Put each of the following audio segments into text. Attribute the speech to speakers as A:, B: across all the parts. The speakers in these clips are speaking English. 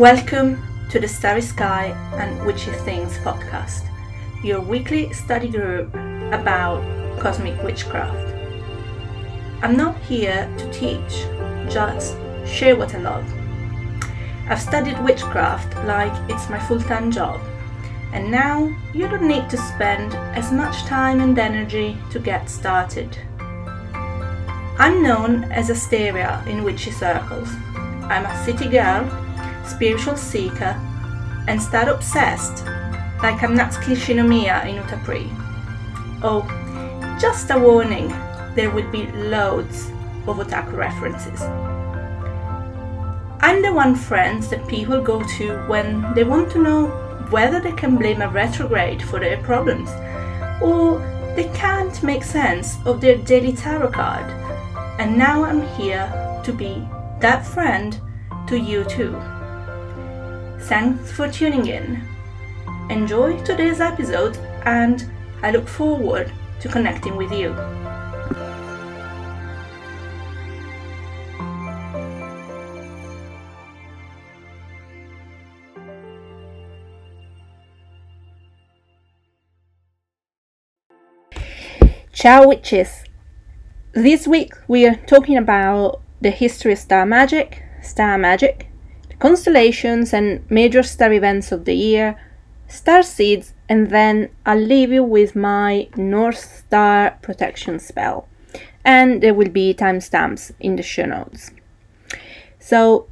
A: Welcome to the Starry Sky and Witchy Things podcast, your weekly study group about cosmic witchcraft. I'm not here to teach, just share what I love. I've studied witchcraft like it's my full time job, and now you don't need to spend as much time and energy to get started. I'm known as Asteria in witchy circles. I'm a city girl, spiritual seeker, and start obsessed, like I'm Natsuki Shinomiya in Utapri. Oh, just a warning, there will be loads of otaku references. I'm the one friends that people go to when they want to know whether they can blame a retrograde for their problems, or they can't make sense of their daily tarot card and now I'm here to be that friend to you too. Thanks for tuning in. Enjoy today's episode, and I look forward to connecting with you. Ciao, witches! This week we are talking about the history of star magic, star magic, constellations and major star events of the year, star seeds, and then I'll leave you with my North Star protection spell. And there will be timestamps in the show notes. So,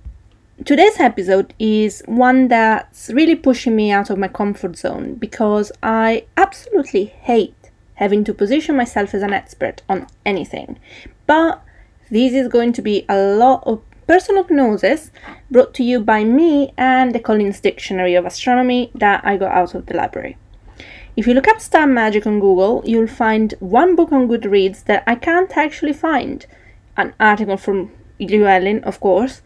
A: today's episode is one that's really pushing me out of my comfort zone because I absolutely hate having to position myself as an expert on anything. But this is going to be a lot of personal gnosis brought to you by me and the Collins Dictionary of Astronomy that I got out of the library. If you look up star magic on Google, you'll find one book on Goodreads that I can't actually find an article from Llewellyn, of course,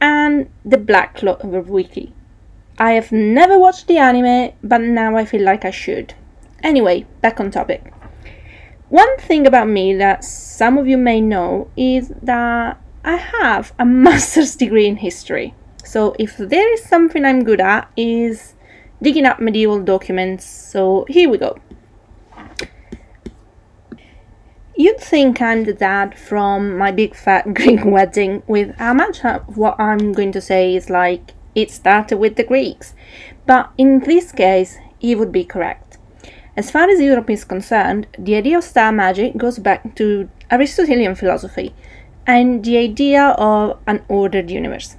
A: and the Black Clover Wiki. I have never watched the anime, but now I feel like I should. Anyway, back on topic. One thing about me that some of you may know is that I have a master's degree in history. So if there is something I'm good at is digging up medieval documents. So here we go. You'd think I'm the dad from my big fat Greek wedding with how much of what I'm going to say is like it started with the Greeks. But in this case, he would be correct. As far as Europe is concerned, the idea of star magic goes back to Aristotelian philosophy and the idea of an ordered universe.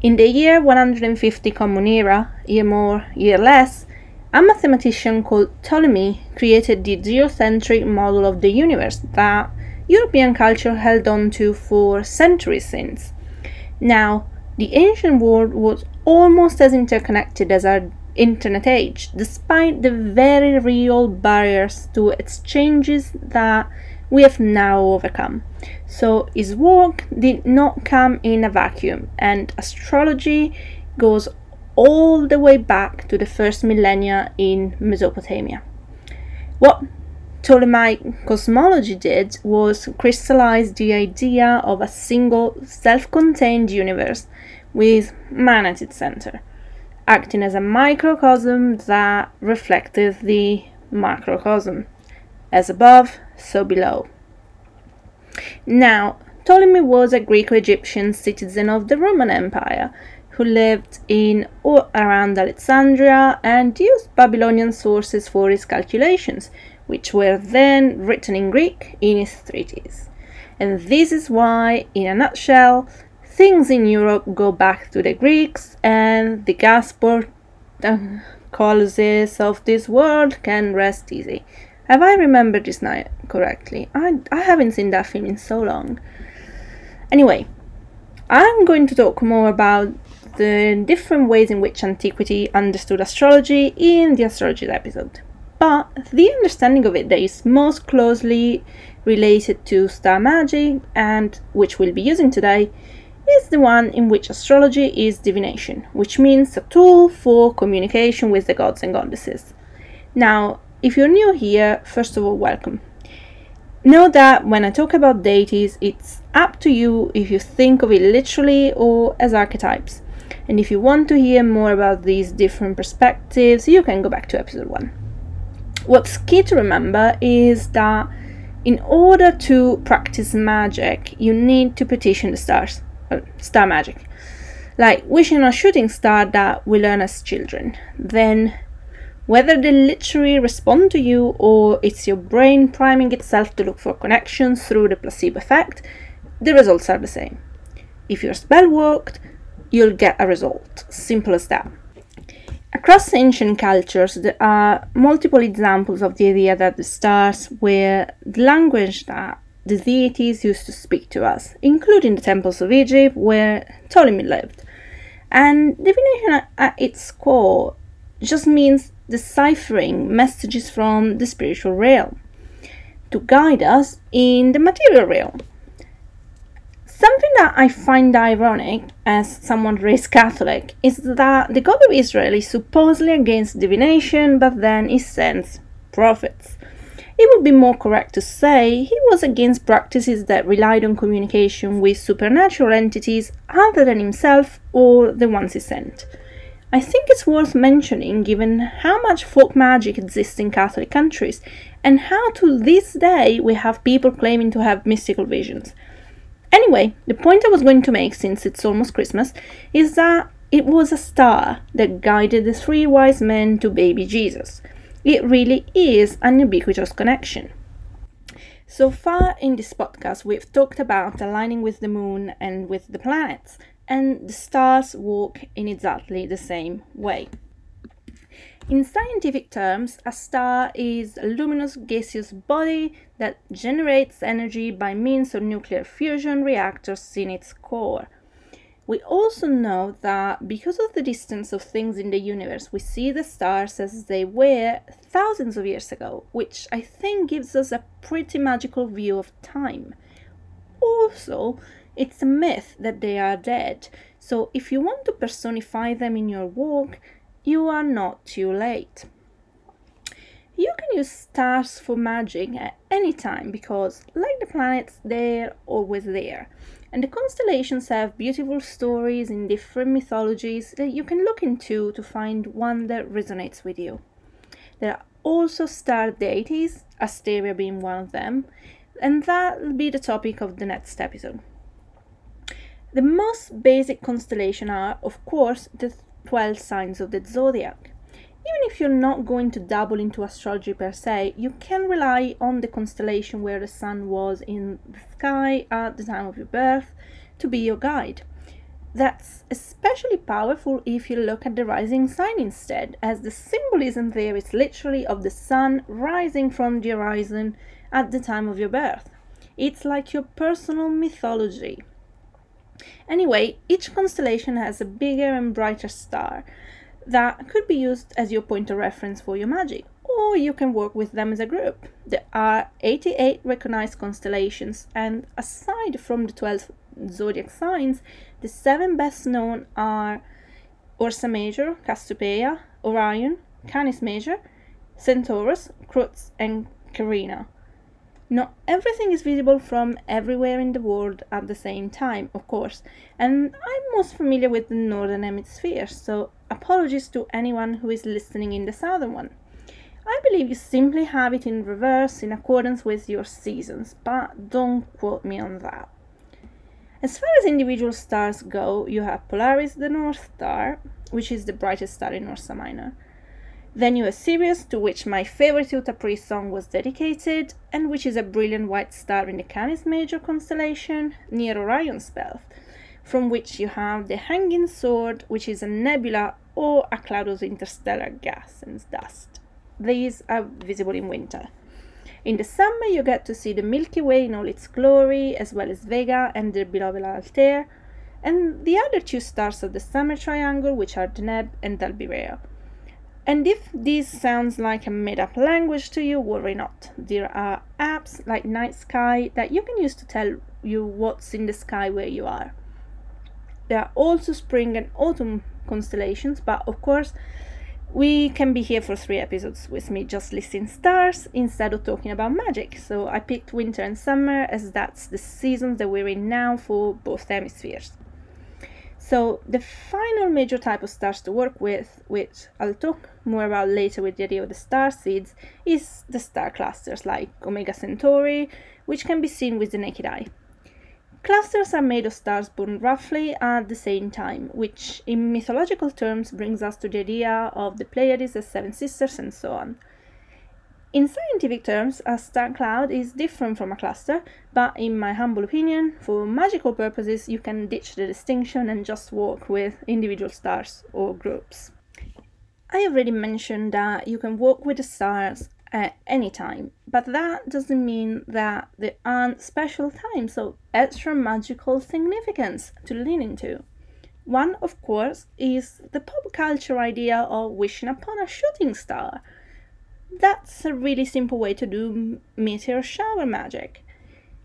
A: In the year 150 Common Era, year more, year less, a mathematician called Ptolemy created the geocentric model of the universe that European culture held on to for centuries since. Now, the ancient world was almost as interconnected as our internet age, despite the very real barriers to exchanges that we have now overcome. So his work did not come in a vacuum, and astrology goes all the way back to the first millennia in Mesopotamia. What Ptolemaic cosmology did was crystallize the idea of a single self contained universe with man at its center acting as a microcosm that reflected the macrocosm. As above, so below. Now, Ptolemy was a Greco Egyptian citizen of the Roman Empire who lived in or around Alexandria and used Babylonian sources for his calculations, which were then written in Greek in his treatise. And this is why, in a nutshell, things in Europe go back to the Greeks, and the Gasport uh, colossus of this world can rest easy. Have I remembered this night correctly? I, I haven't seen that film in so long. Anyway, I'm going to talk more about the different ways in which antiquity understood astrology in the astrology episode. But the understanding of it that is most closely related to star magic and which we'll be using today is the one in which astrology is divination, which means a tool for communication with the gods and goddesses. Now, if you're new here, first of all, welcome. Know that when I talk about deities, it's up to you if you think of it literally or as archetypes. And if you want to hear more about these different perspectives, you can go back to episode 1. What's key to remember is that in order to practice magic, you need to petition the stars, uh, star magic, like wishing a shooting star that we learn as children. Then, whether they literally respond to you or it's your brain priming itself to look for connections through the placebo effect, the results are the same. If your spell worked, you'll get a result. Simple as that. Across ancient cultures, there are multiple examples of the idea that the stars were the language that the deities used to speak to us, including the temples of Egypt where Ptolemy lived. And divination at its core just means deciphering messages from the spiritual realm to guide us in the material realm. Something that I find ironic, as someone raised Catholic, is that the God of Israel is supposedly against divination, but then he sends prophets. It would be more correct to say he was against practices that relied on communication with supernatural entities other than himself or the ones he sent. I think it's worth mentioning given how much folk magic exists in Catholic countries and how to this day we have people claiming to have mystical visions. Anyway, the point I was going to make, since it's almost Christmas, is that it was a star that guided the three wise men to baby Jesus. It really is an ubiquitous connection. So far in this podcast, we've talked about aligning with the moon and with the planets, and the stars work in exactly the same way. In scientific terms, a star is a luminous gaseous body that generates energy by means of nuclear fusion reactors in its core. We also know that because of the distance of things in the universe, we see the stars as they were thousands of years ago, which I think gives us a pretty magical view of time. Also, it's a myth that they are dead, so if you want to personify them in your work, you are not too late. You can use stars for magic at any time because, like the planets, they're always there. And the constellations have beautiful stories in different mythologies that you can look into to find one that resonates with you. There are also star deities, Asteria being one of them, and that'll be the topic of the next episode. The most basic constellation are, of course, the 12 signs of the zodiac. Even if you're not going to dabble into astrology per se, you can rely on the constellation where the sun was in the sky at the time of your birth to be your guide. That's especially powerful if you look at the rising sign instead, as the symbolism there is literally of the sun rising from the horizon at the time of your birth. It's like your personal mythology. Anyway, each constellation has a bigger and brighter star that could be used as your point of reference for your magic, or you can work with them as a group. There are 88 recognized constellations, and aside from the 12 zodiac signs, the seven best known are Ursa Major, Cassiopeia, Orion, Canis Major, Centaurus, Crux, and Carina. Not everything is visible from everywhere in the world at the same time, of course, and I'm most familiar with the northern hemisphere, so apologies to anyone who is listening in the southern one. I believe you simply have it in reverse in accordance with your seasons, but don't quote me on that. As far as individual stars go, you have Polaris, the North Star, which is the brightest star in Ursa Minor. Then you have Sirius, to which my favorite Utapri song was dedicated, and which is a brilliant white star in the Canis Major constellation near Orion's belt, from which you have the Hanging Sword, which is a nebula or a cloud of interstellar gas and dust. These are visible in winter. In the summer, you get to see the Milky Way in all its glory, as well as Vega and the beloved Altair, and the other two stars of the summer triangle, which are Deneb and Albireo. And if this sounds like a made up language to you, worry not. There are apps like Night Sky that you can use to tell you what's in the sky where you are. There are also spring and autumn constellations, but of course, we can be here for three episodes with me just listing stars instead of talking about magic. So I picked winter and summer as that's the seasons that we're in now for both hemispheres. So the final major type of stars to work with, which I'll talk more about later with the idea of the star seeds, is the star clusters like Omega Centauri, which can be seen with the naked eye. Clusters are made of stars born roughly at the same time, which in mythological terms brings us to the idea of the Pleiades as seven sisters and so on. In scientific terms, a star cloud is different from a cluster, but in my humble opinion, for magical purposes, you can ditch the distinction and just work with individual stars or groups. I already mentioned that you can work with the stars at any time, but that doesn't mean that there aren't special times of extra magical significance to lean into. One, of course, is the pop culture idea of wishing upon a shooting star that's a really simple way to do meteor shower magic.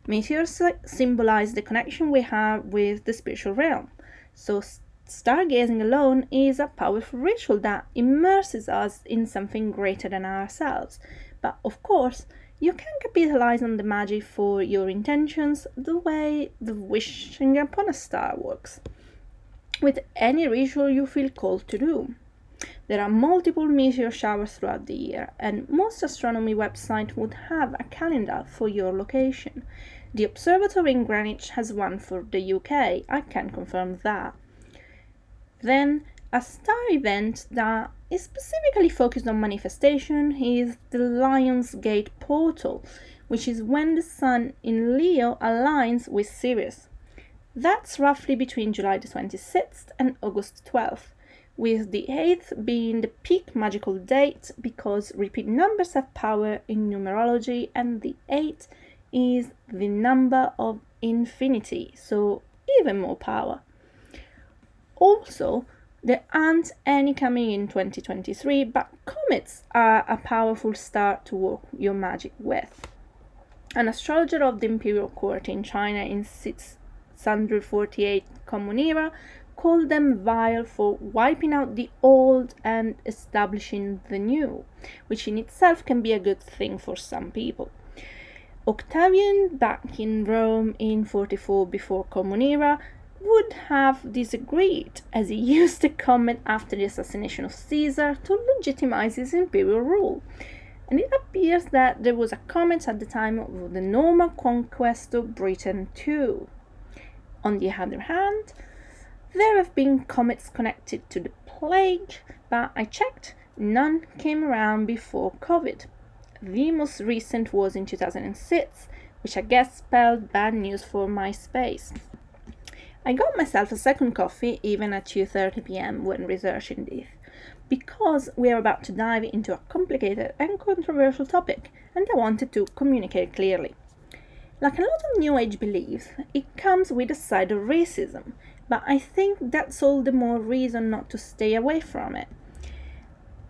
A: Meteors symbolize the connection we have with the spiritual realm. So, stargazing alone is a powerful ritual that immerses us in something greater than ourselves. But of course, you can capitalize on the magic for your intentions the way the wishing upon a star works. With any ritual you feel called to do. There are multiple meteor showers throughout the year, and most astronomy websites would have a calendar for your location. The observatory in Greenwich has one for the UK, I can confirm that. Then, a star event that is specifically focused on manifestation is the Lion's Gate portal, which is when the Sun in Leo aligns with Sirius. That's roughly between July the 26th and August 12th with the 8th being the peak magical date because repeat numbers have power in numerology and the 8 is the number of infinity, so even more power. Also, there aren't any coming in 2023, but comets are a powerful star to work your magic with. An astrologer of the imperial court in China in 648 Common Era called them vile for wiping out the old and establishing the new, which in itself can be a good thing for some people. Octavian, back in Rome in 44 before Common Era, would have disagreed, as he used the comet after the assassination of Caesar to legitimize his imperial rule. And it appears that there was a comet at the time of the Norman conquest of Britain too. On the other hand, there have been comets connected to the plague, but I checked, none came around before COVID. The most recent was in 2006, which I guess spelled bad news for MySpace. I got myself a second coffee even at 2:30 p.m. when researching this, because we are about to dive into a complicated and controversial topic, and I wanted to communicate clearly. Like a lot of New Age beliefs, it comes with a side of racism, but I think that's all the more reason not to stay away from it.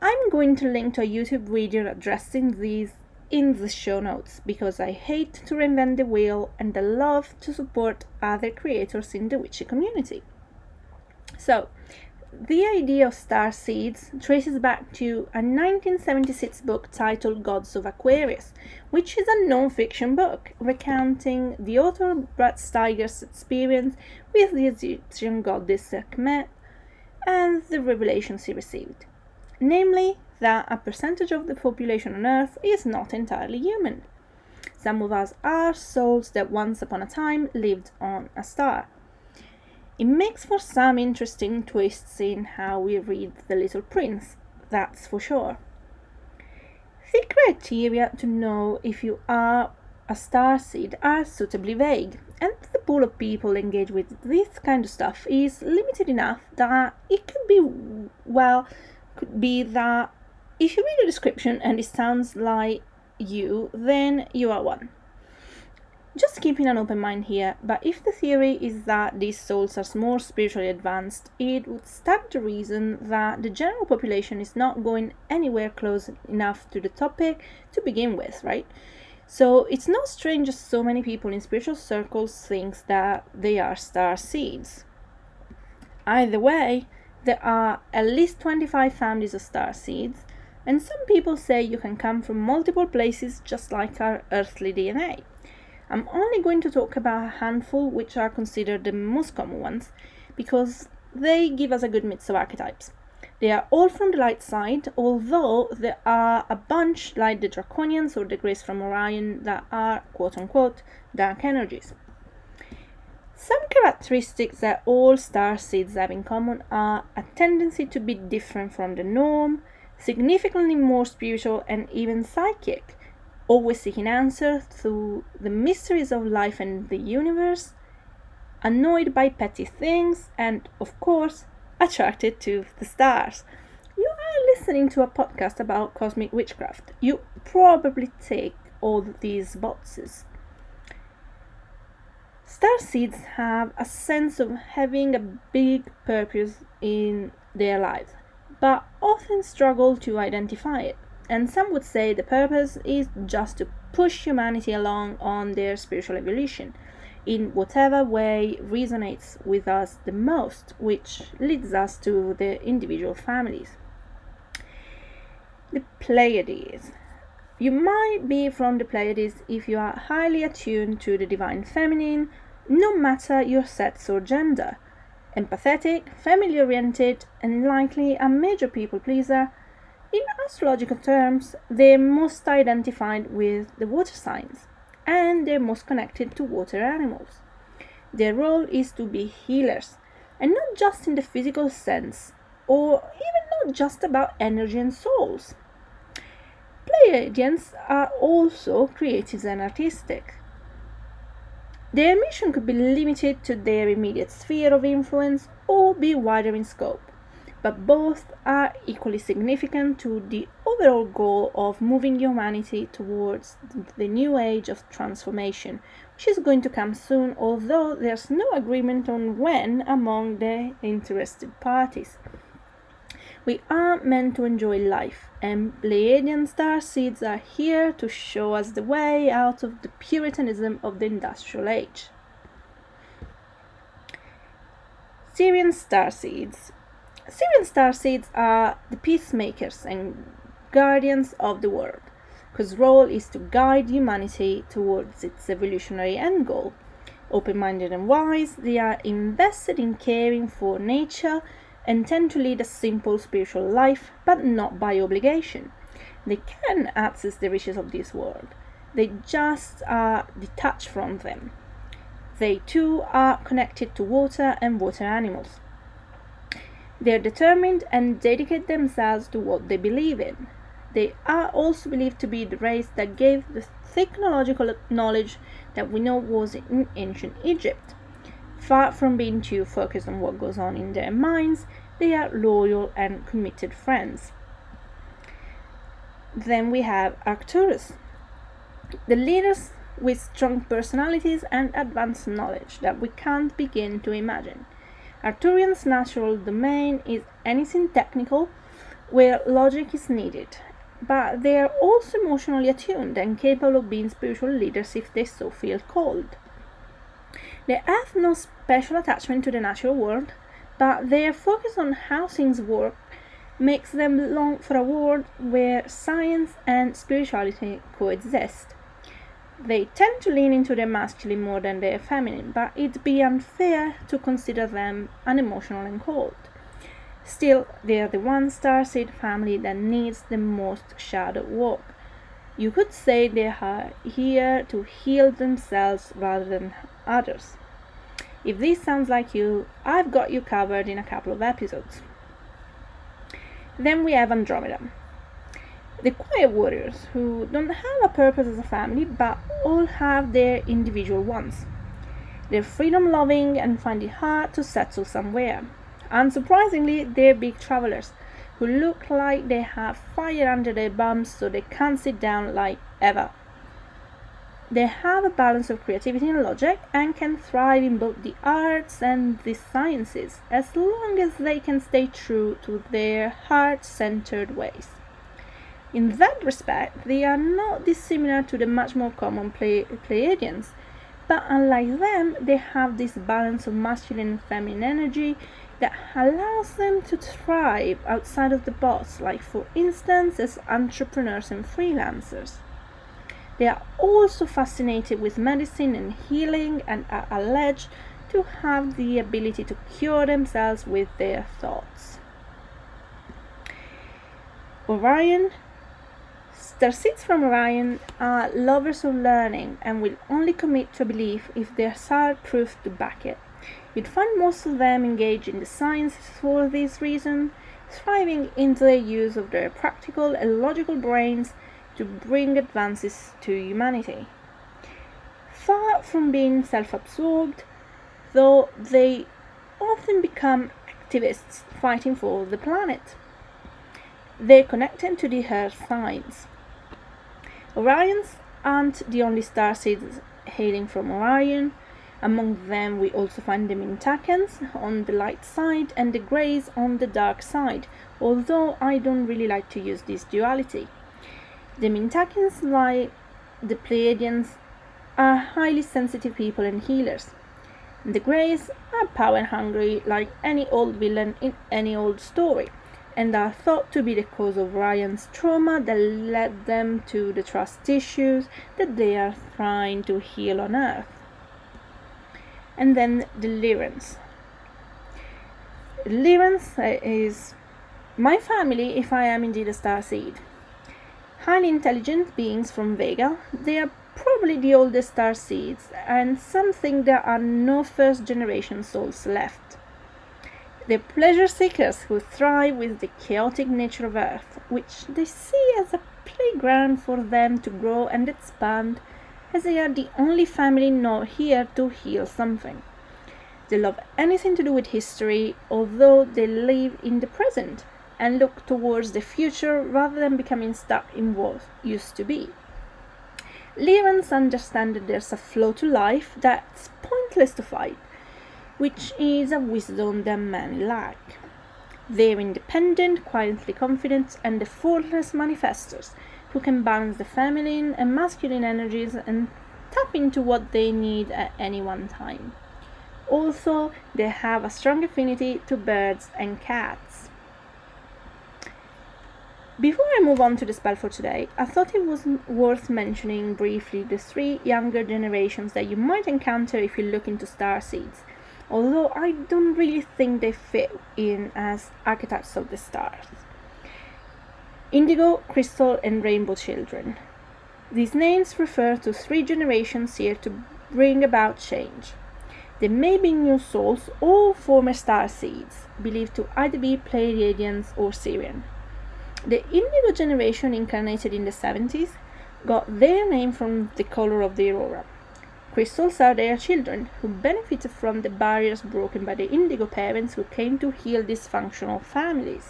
A: I'm going to link to a YouTube video addressing these in the show notes because I hate to reinvent the wheel and I love to support other creators in the witchy community. So, the idea of star seeds traces back to a 1976 book titled Gods of Aquarius, which is a non fiction book recounting the author Brad Steiger's experience with the Egyptian goddess Sekhmet and the revelations he received. Namely, that a percentage of the population on Earth is not entirely human. Some of us are souls that once upon a time lived on a star it makes for some interesting twists in how we read The Little Prince, that's for sure. The criteria to know if you are a star seed are suitably vague, and the pool of people engaged with this kind of stuff is limited enough that it could be, well, could be that if you read a description and it sounds like you, then you are one just keeping an open mind here, but if the theory is that these souls are more spiritually advanced, it would stand to reason that the general population is not going anywhere close enough to the topic to begin with, right? So it's not strange so many people in spiritual circles think that they are star seeds. Either way, there are at least 25 families of star seeds, and some people say you can come from multiple places just like our earthly DNA. I'm only going to talk about a handful which are considered the most common ones because they give us a good mix of archetypes. They are all from the light side, although there are a bunch, like the Draconians or the Grays from Orion, that are quote unquote dark energies. Some characteristics that all star seeds have in common are a tendency to be different from the norm, significantly more spiritual and even psychic, always seeking answers to the mysteries of life and the universe, annoyed by petty things, and of course, attracted to the stars. You are listening to a podcast about cosmic witchcraft. You probably tick all these boxes. Star seeds have a sense of having a big purpose in their lives, but often struggle to identify it. And some would say the purpose is just to push humanity along on their spiritual evolution in whatever way resonates with us the most, which leads us to the individual families. The Pleiades. You might be from the Pleiades if you are highly attuned to the divine feminine no matter your sex or gender. Empathetic, family oriented, and likely a major people pleaser, in astrological terms, they're most identified with the water signs and they're most connected to water animals. Their role is to be healers, and not just in the physical sense, or even not just about energy and souls. Pleiadians are also creative and artistic. Their mission could be limited to their immediate sphere of influence or be wider in scope, but both are equally significant to the overall goal of moving humanity towards the new age of transformation, which is going to come soon, although there's no agreement on when among the interested parties. We are meant to enjoy life, and Pleiadian star seeds are here to show us the way out of the puritanism of the industrial age. Sirian star seeds. Sirian star seeds are the peacemakers and guardians of the world, whose role is to guide humanity towards its evolutionary end goal. Open minded and wise, they are invested in caring for nature and tend to lead a simple spiritual life, but not by obligation. They can access the riches of this world, they just are detached from them. They too are connected to water and water animals. They are determined and dedicate themselves to what they believe in. They are also believed to be the race that gave the technological knowledge that we know was in ancient Egypt. Far from being too focused on what goes on in their minds, they are loyal and committed friends. Then we have Arcturus, the leaders with strong personalities and advanced knowledge that we can't begin to imagine. Arcturian's natural domain is anything technical where logic is needed, but they are also emotionally attuned and capable of being spiritual leaders if they so feel called. They have no special attachment to the natural world, but their focus on how things work makes them long for a world where science and spirituality coexist. They tend to lean into their masculine more than their feminine, but it'd be unfair to consider them unemotional and cold. Still, they are the one star seed family that needs the most shadow work. You could say they are here to heal themselves rather than others. If this sounds like you, I've got you covered in a couple of episodes. Then we have Andromeda. The quiet warriors who don't have a purpose as a family but all have their individual ones. They're freedom loving and find it hard to settle somewhere. Unsurprisingly, they're big travelers who look like they have fire under their bums so they can't sit down like ever. They have a balance of creativity and logic and can thrive in both the arts and the sciences as long as they can stay true to their heart centered ways. In that respect, they are not dissimilar to the much more common play- Pleiadians, but unlike them, they have this balance of masculine and feminine energy that allows them to thrive outside of the box, like for instance as entrepreneurs and freelancers. They are also fascinated with medicine and healing and are alleged to have the ability to cure themselves with their thoughts. Orion Starseeds from Orion are lovers of learning and will only commit to a belief if there's hard proof to back it. You'd find most of them engaged in the sciences for this reason, thriving in the use of their practical and logical brains to bring advances to humanity. Far from being self absorbed, though they often become activists fighting for the planet. They're connected to the Earth signs. Orions aren't the only star seeds hailing from Orion. Among them, we also find the Mintakans on the light side and the Greys on the dark side, although I don't really like to use this duality. The Mintakans, like the Pleiadians, are highly sensitive people and healers. The Greys are power hungry like any old villain in any old story and are thought to be the cause of Orion's trauma that led them to the trust issues that they are trying to heal on Earth. And then the Lyrans. Lyrans uh, is my family if I am indeed a star seed. Highly intelligent beings from Vega, they are probably the oldest star seeds and something there are no first generation souls left. They're pleasure seekers who thrive with the chaotic nature of Earth, which they see as a playground for them to grow and expand, as they are the only family not here to heal something. They love anything to do with history, although they live in the present and look towards the future rather than becoming stuck in what used to be. Lyrans understand that there's a flow to life that's pointless to fight, which is a wisdom that many lack. They're independent, quietly confident, and the faultless manifestors who can balance the feminine and masculine energies and tap into what they need at any one time. Also, they have a strong affinity to birds and cats. Before I move on to the spell for today, I thought it was worth mentioning briefly the three younger generations that you might encounter if you look into star seeds although I don't really think they fit in as archetypes of the stars. Indigo, Crystal, and Rainbow Children. These names refer to three generations here to bring about change. They may be new souls or former star seeds, believed to either be Pleiadians or Sirian. The Indigo generation, incarnated in the 70s, got their name from the color of the aurora. Crystals are their children, who benefited from the barriers broken by the indigo parents who came to heal dysfunctional families.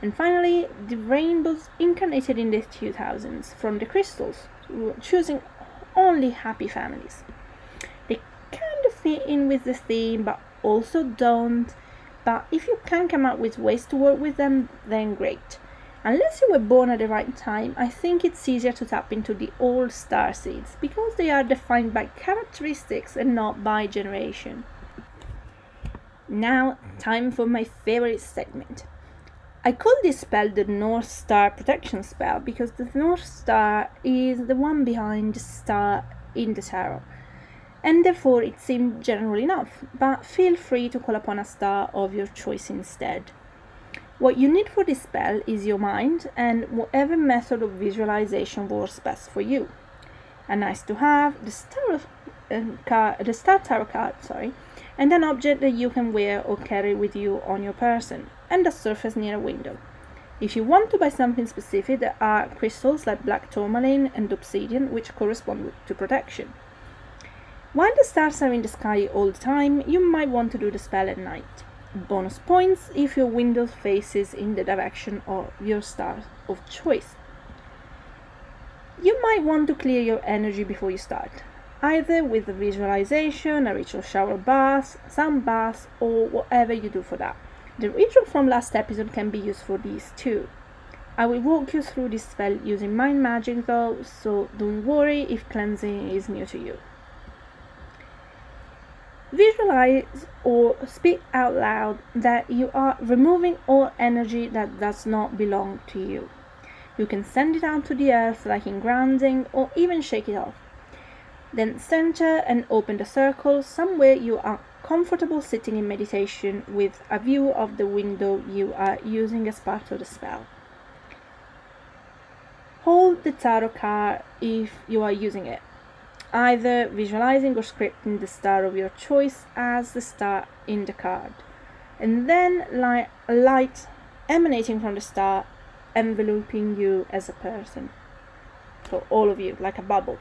A: And finally, the rainbows incarnated in the 2000s from the crystals, choosing only happy families. They kind of fit in with the theme, but also don't. But if you can come up with ways to work with them, then great. Unless you were born at the right time, I think it's easier to tap into the old star seeds because they are defined by characteristics and not by generation. Now, time for my favorite segment. I call this spell the North Star Protection spell because the North Star is the one behind the star in the tarot, and therefore it seems general enough, but feel free to call upon a star of your choice instead. What you need for this spell is your mind and whatever method of visualization works best for you. A nice to have, the star, uh, card, the star tarot card, sorry, and an object that you can wear or carry with you on your person, and a surface near a window. If you want to buy something specific, there are crystals like black tourmaline and obsidian, which correspond to protection. While the stars are in the sky all the time, you might want to do the spell at night bonus points if your window faces in the direction of your star of choice. You might want to clear your energy before you start, either with a visualization, a ritual shower bath, sun bath, or whatever you do for that. The ritual from last episode can be used for these too. I will walk you through this spell using mind magic though, so don't worry if cleansing is new to you. Visualize or speak out loud that you are removing all energy that does not belong to you. You can send it out to the earth like in grounding or even shake it off. Then center and open the circle somewhere you are comfortable sitting in meditation with a view of the window you are using as part of the spell. Hold the tarot card if you are using it, either visualizing or scripting the star of your choice as the star in the card, and then light, light emanating from the star enveloping you as a person. For all of you, like a bubble.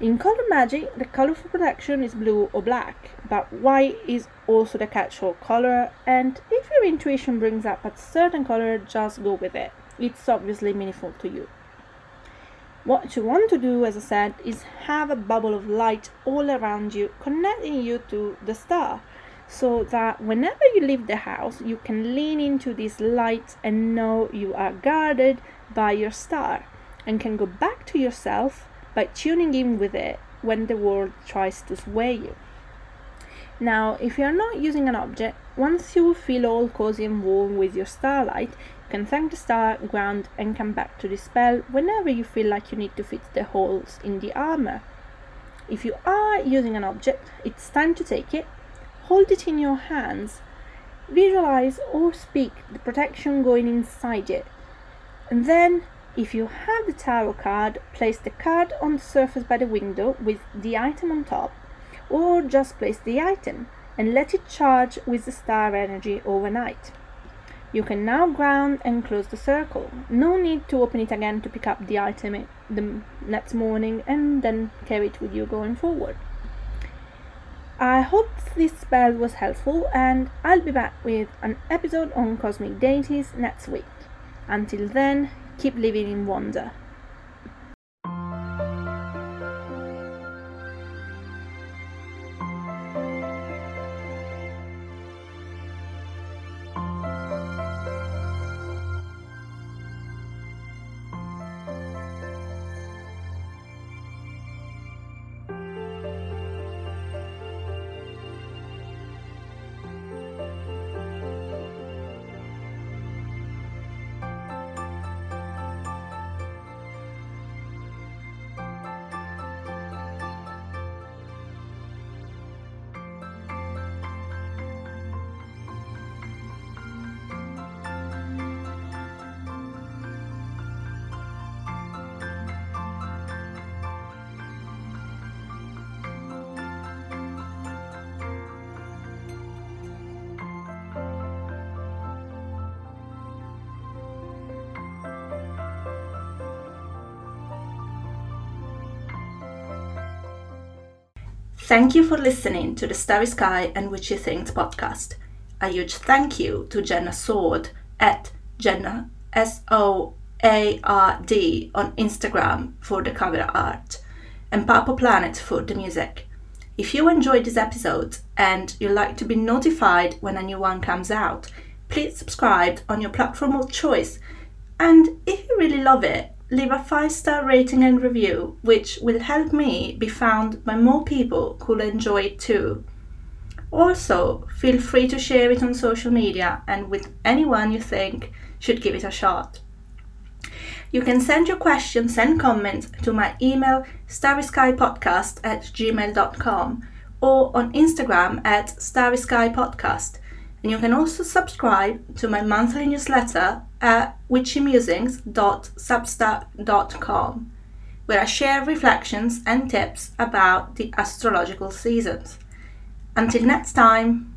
A: In color magic, the color for protection is blue or black, but white is also the catch-all color, and if your intuition brings up a certain color, just go with it. It's obviously meaningful to you. What you want to do, as I said, is have a bubble of light all around you, connecting you to the star, so that whenever you leave the house, you can lean into this light and know you are guarded by your star and can go back to yourself by tuning in with it when the world tries to sway you. Now, if you are not using an object, once you feel all cozy and warm with your starlight, can thank the star, ground, and come back to the spell whenever you feel like you need to fit the holes in the armor. If you are using an object, it's time to take it, hold it in your hands, visualize or speak the protection going inside it, and then if you have the tarot card, place the card on the surface by the window with the item on top, or just place the item and let it charge with the star energy overnight. You can now ground and close the circle. No need to open it again to pick up the item the next morning and then carry it with you going forward. I hope this spell was helpful and I'll be back with an episode on cosmic deities next week. Until then, keep living in wonder. Thank you for listening to the Starry Sky and Witchy Things podcast. A huge thank you to Jenna Soard at Jenna S O A R D on Instagram for the cover art and Purple Planet for the music. If you enjoyed this episode and you'd like to be notified when a new one comes out, please subscribe on your platform of choice. And if you really love it, leave a five star rating and review, which will help me be found by more people who'll enjoy it too. Also, feel free to share it on social media and with anyone you think should give it a shot. You can send your questions and comments to my email starryskypodcast at gmail.com or on Instagram at starryskypodcast. And you can also subscribe to my monthly newsletter at witchymusings.substack.com, where I share reflections and tips about the astrological seasons. Until next time,